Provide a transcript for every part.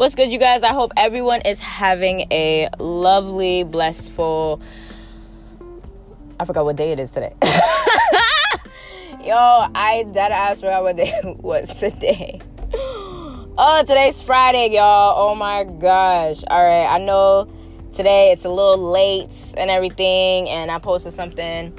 What's good, you guys? I hope everyone is having a lovely, blissful. I forgot what day it is today. Yo, I dead ass forgot what day was today. Oh, today's Friday, y'all. Oh my gosh. All right, I know today it's a little late and everything, and I posted something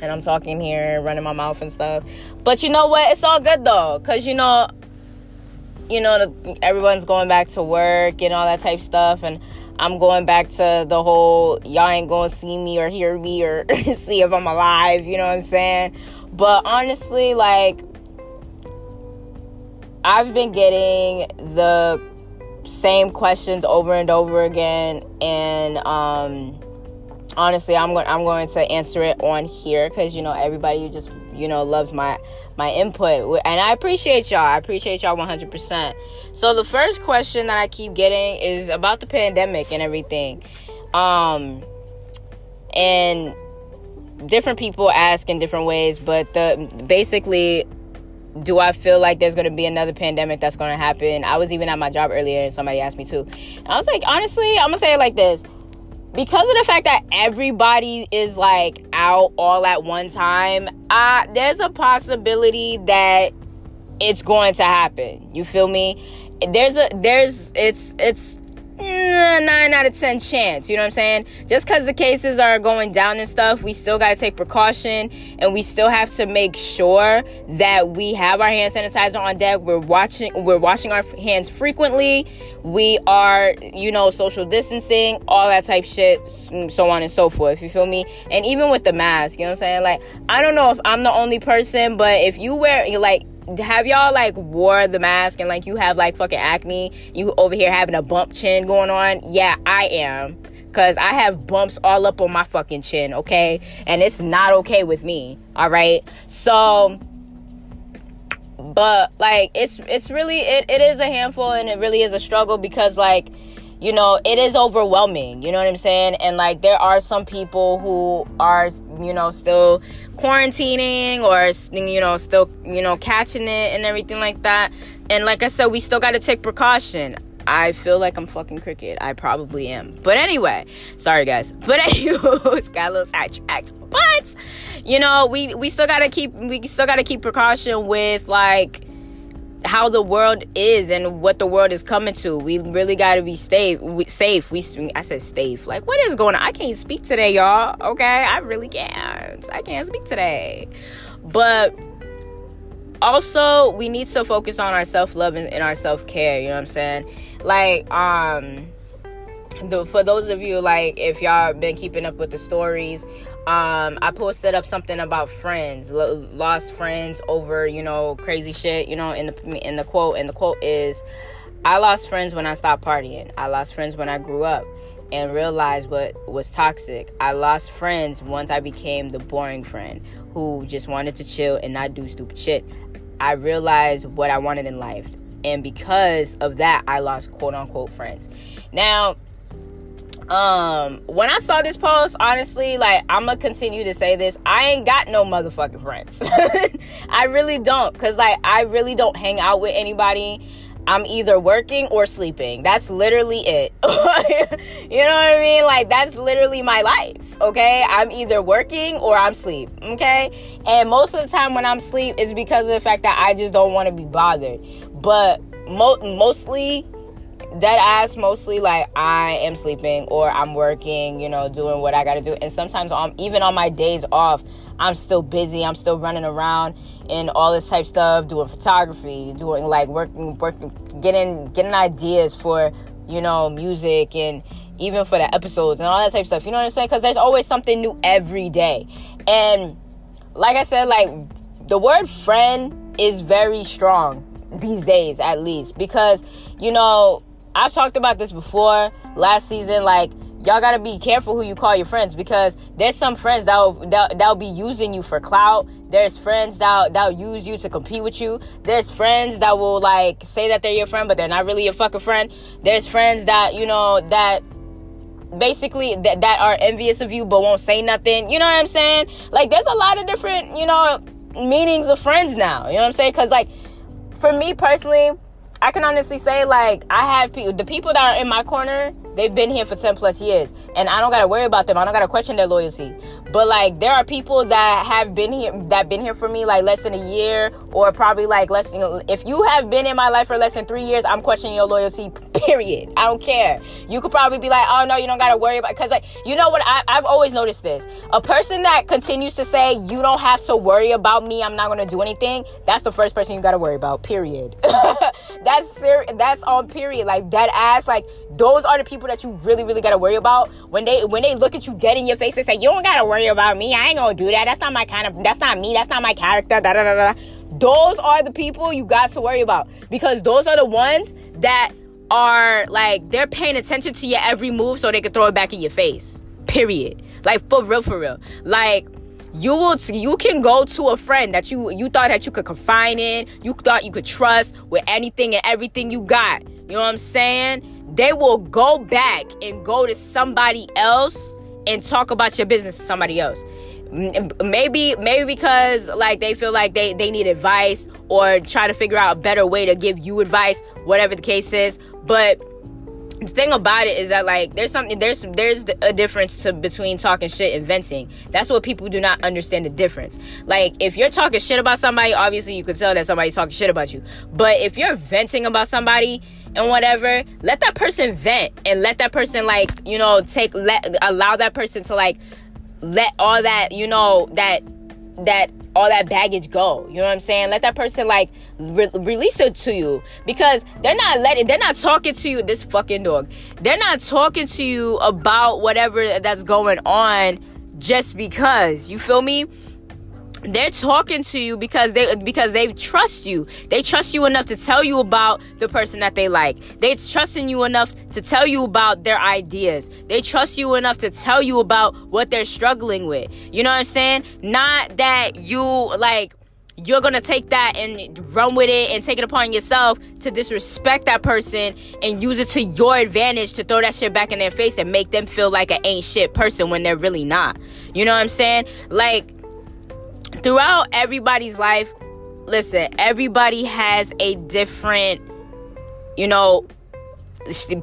and I'm talking here, running my mouth and stuff. But you know what? It's all good though, cause you know, you know, everyone's going back to work and all that type stuff, and I'm going back to the whole y'all ain't gonna see me or hear me or see if I'm alive. You know what I'm saying? But honestly, like I've been getting the same questions over and over again, and um, honestly, I'm going I'm going to answer it on here because you know everybody just you know loves my my input, and I appreciate y'all. I appreciate y'all 100. percent So the first question that I keep getting is about the pandemic and everything, um, and different people ask in different ways, but the basically do I feel like there's going to be another pandemic that's going to happen? I was even at my job earlier and somebody asked me too. And I was like, honestly, I'm going to say it like this. Because of the fact that everybody is like out all at one time, uh, there's a possibility that it's going to happen. You feel me? There's a, there's, it's, it's, nine out of ten chance. You know what I'm saying? Just because the cases are going down and stuff, we still got to take precaution and we still have to make sure that we have our hand sanitizer on deck. We're watching, we're washing our hands frequently. We are, you know, social distancing, all that type shit, mm, so on and so forth. You feel me? And even with the mask, you know what I'm saying? Like, I don't know if I'm the only person, but if you wear, like, have y'all like wore the mask and like you have like fucking acne? You over here having a bump chin going on? Yeah i am. Because i have bumps all up on my fucking chin okay? And it's not okay with me all right so but like it's it's really it, it is a handful and it really is a struggle because like you know, it is overwhelming. You know what I'm saying? And like, there are some people who are, you know, still quarantining or, you know, still, you know, catching it and everything like that. And like I said, we still got to take precaution. I feel like I'm fucking cricket. I probably am. But anyway, sorry guys. But anyways, got a little sidetracked. But you know, we we still gotta keep we still gotta keep precaution with like how the world is and what the world is coming to. We really got to be safe. We, safe. We I said safe. Like what is going on? I can't speak today, y'all. Okay, I really can't. I can't speak today. But also, we need to focus on our self love and, and our self care. You know what I'm saying? Like um. The, for those of you like if y'all been keeping up with the stories um i posted up something about friends lo- lost friends over you know crazy shit you know in the in the quote and the quote is i lost friends when i stopped partying. I lost friends when i grew up and realized what was toxic. I lost friends once i became the boring friend who just wanted to chill and not do stupid shit. I realized what i wanted in life. And because of that i lost quote unquote friends. Now um, when I saw this post, honestly, like I'm gonna continue to say this. I ain't got no motherfucking friends. I really don't, cause like I really don't hang out with anybody. I'm either working or sleeping. That's literally it. you know what I mean? Like that's literally my life. Okay? I'm either working or I'm sleep. Okay? And most of the time when I'm sleep is because of the fact that I just don't want to be bothered. But mo- mostly dead ass mostly like I am sleeping or I'm working, you know, doing what I got to do. And sometimes on even on my days off, I'm still busy. I'm still running around and all this type stuff, doing photography, doing like working working getting getting ideas for, you know, music and even for the episodes and all that type stuff. You know what I'm saying? Cuz there's always something new every day. And like I said like the word friend is very strong these days at least because you know I've talked about this before last season. Like, y'all gotta be careful who you call your friends because there's some friends that'll, that, that'll be using you for clout. There's friends that, that'll use you to compete with you. There's friends that will, like, say that they're your friend, but they're not really your fucking friend. There's friends that, you know, that basically that, that are envious of you but won't say nothing. You know what I'm saying? Like, there's a lot of different, you know, meanings of friends now. You know what I'm saying? Because, like, for me personally, I can honestly say like I have people the people that are in my corner they've been here for 10 plus years and i don't gotta worry about them. I don't gotta question their loyalty. But like there are people that have been here that been here for me like less than a year or probably like less than if you have been in my life for less than three years i'm questioning your loyalty period i don't care you could probably be like oh no you don't gotta worry about because like you know what I, i've always noticed this a person that continues to say you don't have to worry about me i'm not gonna do anything that's the first person you gotta worry about period that's ser- that's on period like that ass like those are the people that you really, really gotta worry about. When they when they look at you dead in your face and say, You don't gotta worry about me, I ain't gonna do that. That's not my kind of that's not me, that's not my character. Da da da da. Those are the people you got to worry about. Because those are the ones that are like they're paying attention to your every move so they can throw it back in your face. Period. Like for real, for real. Like you will you can go to a friend that you you thought that you could confine in you thought you could trust with anything and everything you got you know what i'm saying they will go back and go to somebody else and talk about your business to somebody else maybe maybe because like they feel like they they need advice or try to figure out a better way to give you advice whatever the case is but the thing about it is that like there's something there's there's a difference to, between talking shit and venting. That's what people do not understand the difference. Like if you're talking shit about somebody obviously you can tell that somebody's talking shit about you. But if you're venting about somebody and whatever let that person vent and let that person like you know take let allow that person to like let all that you know that that all that baggage go. You know what i'm saying? Let that person like re- release it to you. Because they're not letting they're not talking to you this fucking dog. They're not talking to you about whatever that's going on just because. You feel me they're talking to you because they because they trust you. They trust you enough to tell you about the person that they like. They trusting you enough to tell you about their ideas. They trust you enough to tell you about what they're struggling with. You know what I'm saying? Not that you like you're gonna take that and run with it and take it upon yourself to disrespect that person and use it to your advantage to throw that shit back in their face and make them feel like an ain't shit person when they're really not. You know what I'm saying? Like throughout everybody's life, listen, everybody has a different, you know,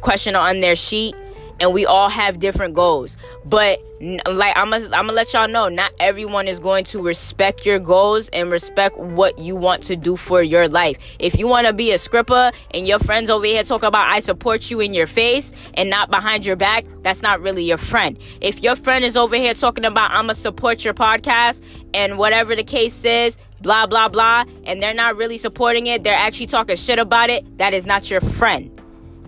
question on their sheet and we all have different goals. But like I'm gonna I'm gonna let y'all know, not everyone is going to respect your goals and respect what you want to do for your life. If you want to be a scripper and your friends over here talk about I support you in your face and not behind your back, that's not really your friend. If your friend is over here talking about I'm gonna support your podcast and whatever the case is, blah blah blah, and they're not really supporting it, they're actually talking shit about it, that is not your friend.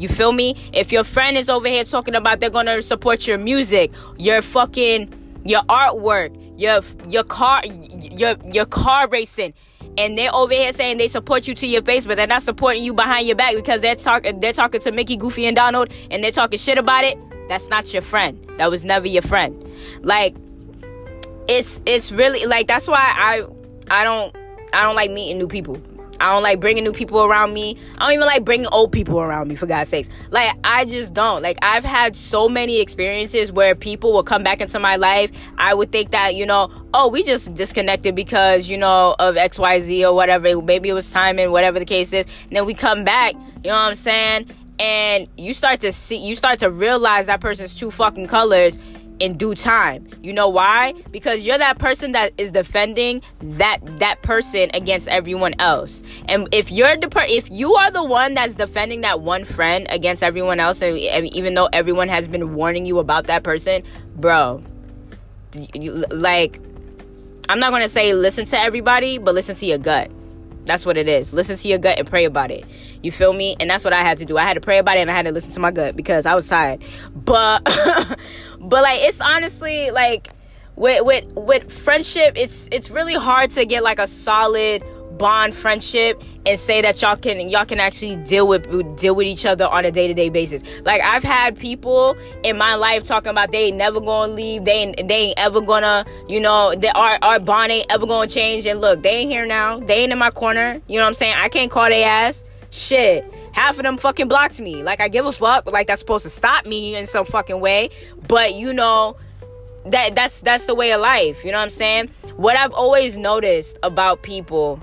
You feel me? If your friend is over here talking about they're gonna support your music, your fucking your artwork, your your car your your car racing, and they're over here saying they support you to your face, but they're not supporting you behind your back because they're talking they're talking to Mickey, Goofy, and Donald, and they're talking shit about it. That's not your friend. That was never your friend. Like it's it's really like that's why I I don't I don't like meeting new people. I don't like bringing new people around me. I don't even like bringing old people around me, for God's sakes. Like, I just don't. Like, I've had so many experiences where people will come back into my life. I would think that, you know, oh, we just disconnected because, you know, of XYZ or whatever. Maybe it was timing, whatever the case is. And then we come back, you know what I'm saying? And you start to see, you start to realize that person's true fucking colors in due time. You know why? Because you're that person that is defending that that person against everyone else. And if you're the per- if you are the one that's defending that one friend against everyone else, and even though everyone has been warning you about that person, bro, you, like I'm not gonna say listen to everybody, but listen to your gut. That's what it is. Listen to your gut and pray about it. You feel me? And that's what I had to do. I had to pray about it and I had to listen to my gut because I was tired. But but like it's honestly like with with with friendship, it's it's really hard to get like a solid bond friendship and say that y'all can y'all can actually deal with deal with each other on a day-to-day basis. Like i've had people in my life talking about they ain't never gonna leave they ain't, they ain't ever gonna you know they, our, our bond ain't ever gonna change. And look they ain't here now. They ain't in my corner. You know what i'm saying? I can't call their ass shit. Half of them fucking blocked me. Like i give a fuck like that's supposed to stop me in some fucking way. But you know that that's that's the way of life. You know what i'm saying? What i've always noticed about people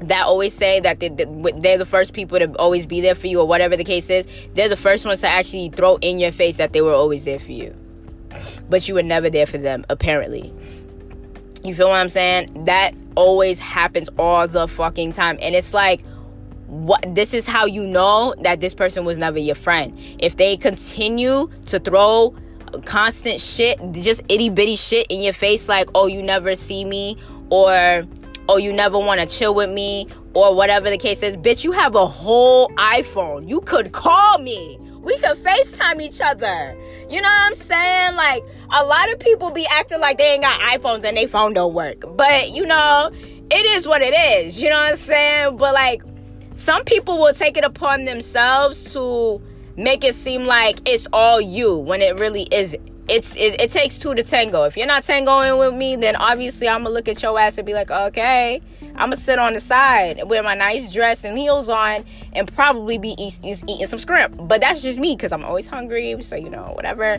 that always say that they, they're the first people to always be there for you or whatever the case is they're the first ones to actually throw in your face that they were always there for you. But you were never there for them apparently. You feel what i'm saying? That always happens all the fucking time. And it's like what this is how you know that this person was never your friend if they continue to throw constant shit just itty bitty shit in your face like oh you never see me or oh, you never want to chill with me, or whatever the case is. Bitch, you have a whole iPhone. You could call me. We could FaceTime each other. You know what I'm saying? Like, a lot of people be acting like they ain't got iPhones and they phone don't work. But, you know, it is what it is. You know what I'm saying? But, like, some people will take it upon themselves to make it seem like it's all you when it really isn't it's it, it, takes two to tango. If you're not tangoing with me, then obviously I'm gonna look at your ass and be like, okay, I'm gonna sit on the side with my nice dress and heels on and probably be eat, eating some scrimp. But that's just me because I'm always hungry, so you know whatever.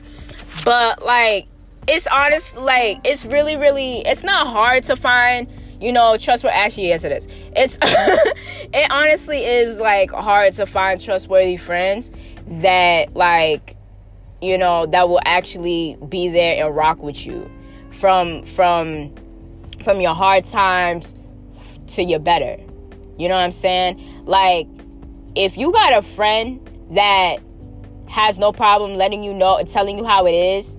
But like, it's honest, like it's really, really, it's not hard to find. You know, trustworthy. Actually, yes, it is. It's it honestly is like hard to find trustworthy friends that like you know that will actually be there and rock with you from from from your hard times to your better you know what i'm saying like if you got a friend that has no problem letting you know and telling you how it is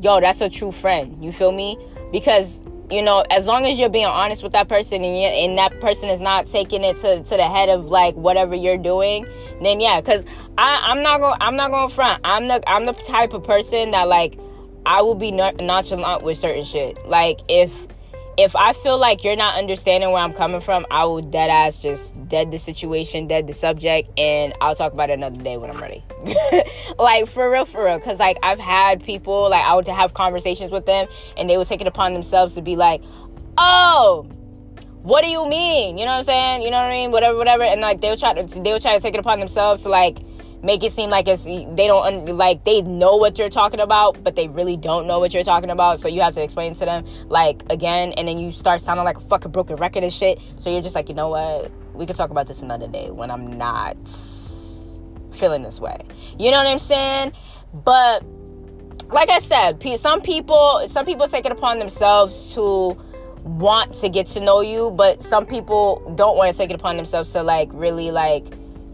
yo that's a true friend you feel me because you know, as long as you're being honest with that person and, and that person is not taking it to, to the head of like whatever you're doing, then yeah, because I'm not going I'm not going front. I'm the I'm the type of person that like I will be nonchalant with certain shit. Like if if I feel like you're not understanding where I'm coming from, I will dead ass just dead the situation, dead the subject, and I'll talk about it another day when I'm ready. like for real, for real. Cause like I've had people like I would have conversations with them and they would take it upon themselves to be like, oh, what do you mean? You know what I'm saying? You know what I mean? Whatever, whatever. And like they'll try to they will try to take it upon themselves to like make it seem like it's they don't like they know what you're talking about but they really don't know what you're talking about. So you have to explain to them like again and then you start sounding like a fucking broken record and shit. So you're just like you know what? We could talk about this another day when i'm not feeling this way. You know what i'm saying? But like i said some people some people take it upon themselves to want to get to know you but some people don't want to take it upon themselves to like really like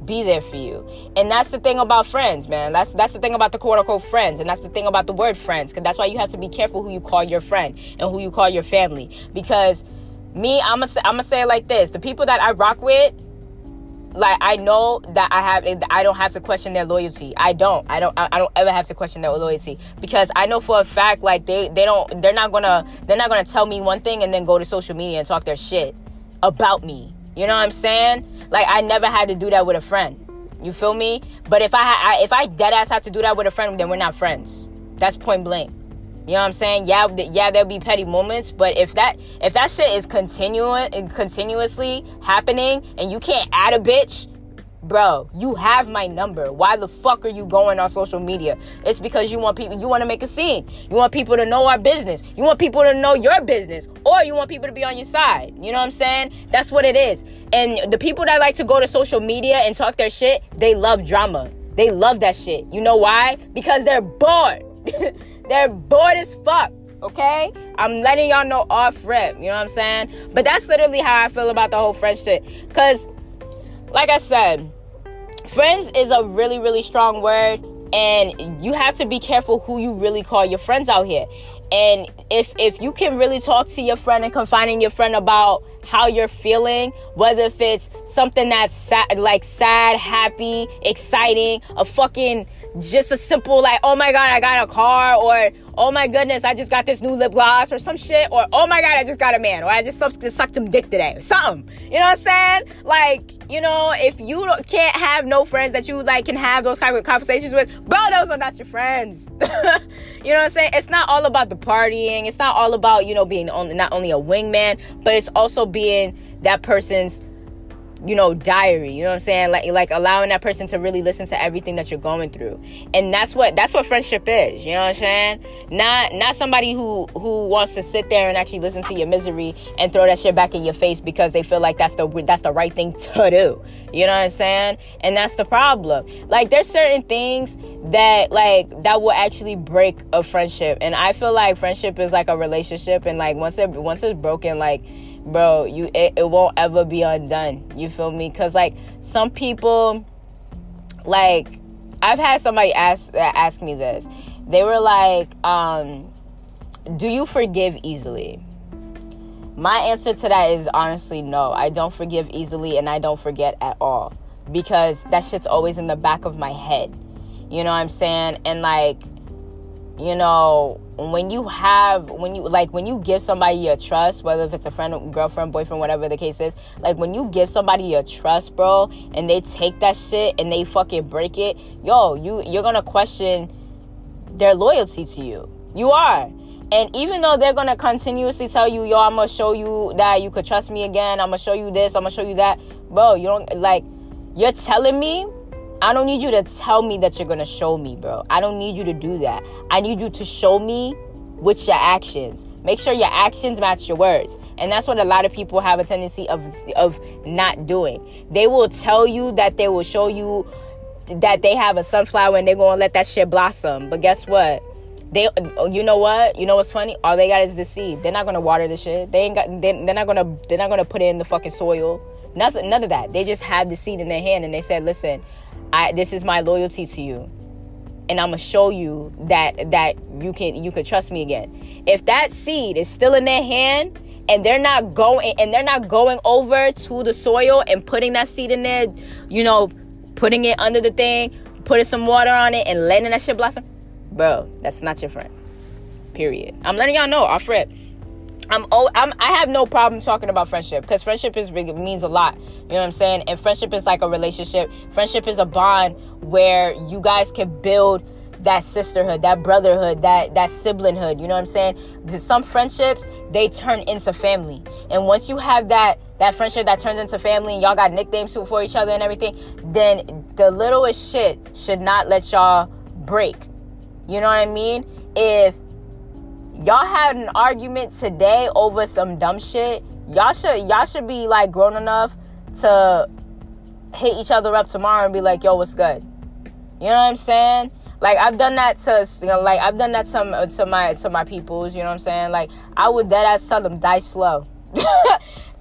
be there for you. And that's the thing about friends, man. That's that's the thing about the quote unquote friends, and that's the thing about the word friends. Cause that's why you have to be careful who you call your friend and who you call your family. Because me, I'm gonna I'm gonna say it like this: the people that I rock with, like I know that I have I don't have to question their loyalty. I don't. I don't I don't ever have to question their loyalty because I know for a fact like they they don't they're not going to they're not going to tell me one thing and then go to social media and talk their shit about me. You know what I'm saying? Like I never had to do that with a friend. You feel me? But if I, I if I dead ass have to do that with a friend, then we're not friends. That's point blank. You know what I'm saying? Yeah, yeah, there'll be petty moments, but if that if that shit is continuing continuously happening and you can't add a bitch bro, you have my number. Why the fuck are you going on social media? It's because you want people, you want to make a scene. You want people to know our business. You want people to know your business, or you want people to be on your side. You know what I'm saying? That's what it is. And the people that like to go to social media and talk their shit, they love drama. They love that shit. You know why? Because they're bored. they're bored as fuck. Okay? I'm letting y'all know off rip. You know what I'm saying? But that's literally how I feel about the whole French shit. Because like I said, friends is a really, really strong word, and you have to be careful who you really call your friends out here. And if if you can really talk to your friend and confide in your friend about how you're feeling, whether if it's something that's sad, like sad, happy, exciting, a fucking just a simple like, oh my god, I got a car, or oh my goodness, I just got this new lip gloss, or some shit, or oh my god, I just got a man, or I just sucked, sucked some dick today, or something. You know what I'm saying? Like, you know, if you can't have no friends that you like can have those kind of conversations with, bro, those are not your friends. you know what I'm saying? It's not all about the partying. It's not all about you know being on, not only a wingman, but it's also being that person's you know diary you know what i'm saying? Like like allowing that person to really listen to everything that you're going through. And that's what that's what friendship is you know what i'm saying? Not not somebody who who wants to sit there and actually listen to your misery and throw that shit back in your face because they feel like that's the that's the right thing to do you know what i'm saying? And that's the problem. Like there's certain things that like that will actually break a friendship. And i feel like friendship is like a relationship and like once it once it's broken like bro, you it, it won't ever be undone. You feel me? Cause like some people, like I've had somebody ask ask me this. They were like, um, "Do you forgive easily?" My answer to that is honestly no. I don't forgive easily, and I don't forget at all because that shit's always in the back of my head. You know what I'm saying? And like, you know, when you have when you like when you give somebody your trust whether if it's a friend girlfriend boyfriend whatever the case is like when you give somebody your trust bro and they take that shit and they fucking break it yo you you're gonna question their loyalty to you. You are. And even though they're gonna continuously tell you yo i'm gonna show you that you could trust me again i'm gonna show you this i'm gonna show you that bro you don't like you're telling me I don't need you to tell me that you're gonna show me, bro. I don't need you to do that. I need you to show me with your actions. Make sure your actions match your words. And that's what a lot of people have a tendency of of not doing. They will tell you that they will show you that they have a sunflower and they're gonna let that shit blossom. But guess what? They, you know what? You know what's funny? All they got is the seed. They're not gonna water the shit. They ain't got. They, they're not gonna. They're not gonna put it in the fucking soil. Nothing. None of that. They just have the seed in their hand and they said, "Listen, I this is my loyalty to you. And I'm gonna show you that that you can you can trust me again. If that seed is still in their hand and they're not going and they're not going over to the soil and putting that seed in there, you know, putting it under the thing, putting some water on it and letting that shit blossom, bro, that's not your friend. Period. I'm letting y'all know, our friend I'm oh I'm I have no problem talking about friendship because friendship is means a lot. You know what I'm saying? And friendship is like a relationship. Friendship is a bond where you guys can build that sisterhood, that brotherhood, that that siblinghood. You know what I'm saying? Some friendships they turn into family, and once you have that that friendship that turns into family, and y'all got nicknames for each other and everything, then the littlest shit should not let y'all break. You know what I mean? If y'all had an argument today over some dumb shit, y'all should y'all should be like grown enough to hit each other up tomorrow and be like, "Yo, what's good?" You know what I'm saying? Like I've done that to you know, like I've done that to to my to my peoples. You know what I'm saying? Like I would dead ass tell them die slow.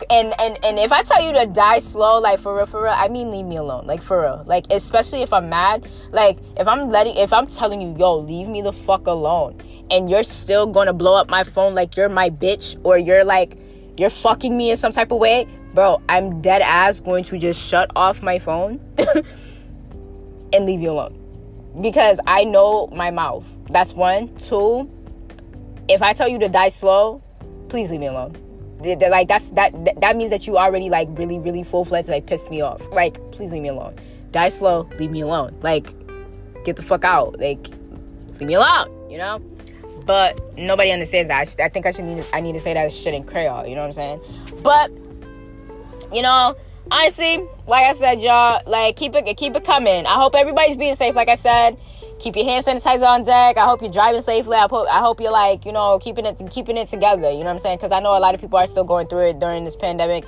and and and if I tell you to die slow, like for real, for real, I mean leave me alone, like for real. Like especially if I'm mad, like if I'm letting, if I'm telling you, yo, leave me the fuck alone and you're still gonna blow up my phone like you're my bitch or you're like you're fucking me in some type of way, bro, I'm dead ass going to just shut off my phone and leave you alone. Because I know my mouth. That's one. Two, if I tell you to die slow, please leave me alone. Like that's that that means that you already like really really full fledged like pissed me off. Like please leave me alone. Die slow, leave me alone. Like get the fuck out. Like leave me alone. You know but nobody understands that. I, sh- I think I should need I need to say that shit in Creole. You know what I'm saying? But you know, honestly, like I said, y'all, like keep it keep it coming. I hope everybody's being safe. Like I said, keep your hand sanitizer on deck. I hope you're driving safely. I hope I hope you're like you know keeping it keeping it together. You know what I'm saying? Because I know a lot of people are still going through it during this pandemic,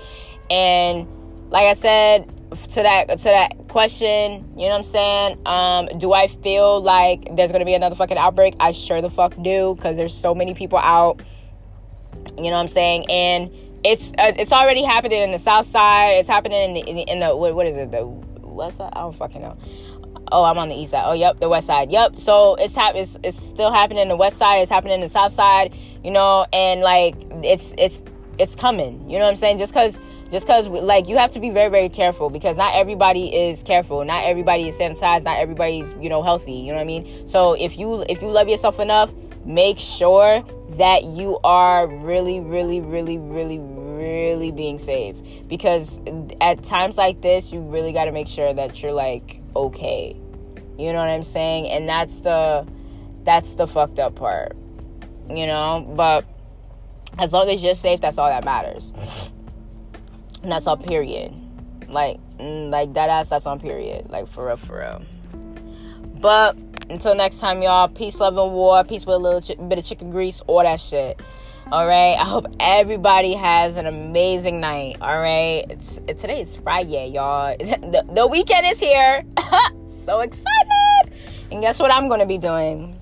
and like I said, to that to that question, you know what I'm saying? Um, do I feel like there's gonna be another fucking outbreak? I sure the fuck do, because there's so many people out. You know what I'm saying? And it's uh, it's already happening in the south side. It's happening in the, in the, in the what, what is it? The west side? I don't fucking know. Oh, I'm on the east side. Oh, yep, the west side. Yep. So it's hap- it's, it's still happening in the west side. It's happening in the south side. You know, and like it's it's it's coming. You know what I'm saying? Just because just because like you have to be very very careful because not everybody is careful. Not everybody is sanitized. Not everybody's you know healthy. You know what i mean? So if you if you love yourself enough make sure that you are really really really really really being safe. Because at times like this you really got to make sure that you're like okay. You know what i'm saying? And that's the that's the fucked up part. You know? But as long as you're safe that's all that matters and that's all, period. Like, mm, like that ass that's on period. Like for real, for real. But until next time, y'all. Peace, love, and war. Peace with a little ch- bit of chicken grease, all that shit. All right. I hope everybody has an amazing night. All right. It's it, today is Friday, y'all. The, the weekend is here. so excited. And guess what I'm gonna be doing?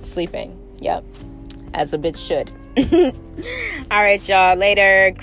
Sleeping. Yep. As a bitch should. All right, y'all. Later.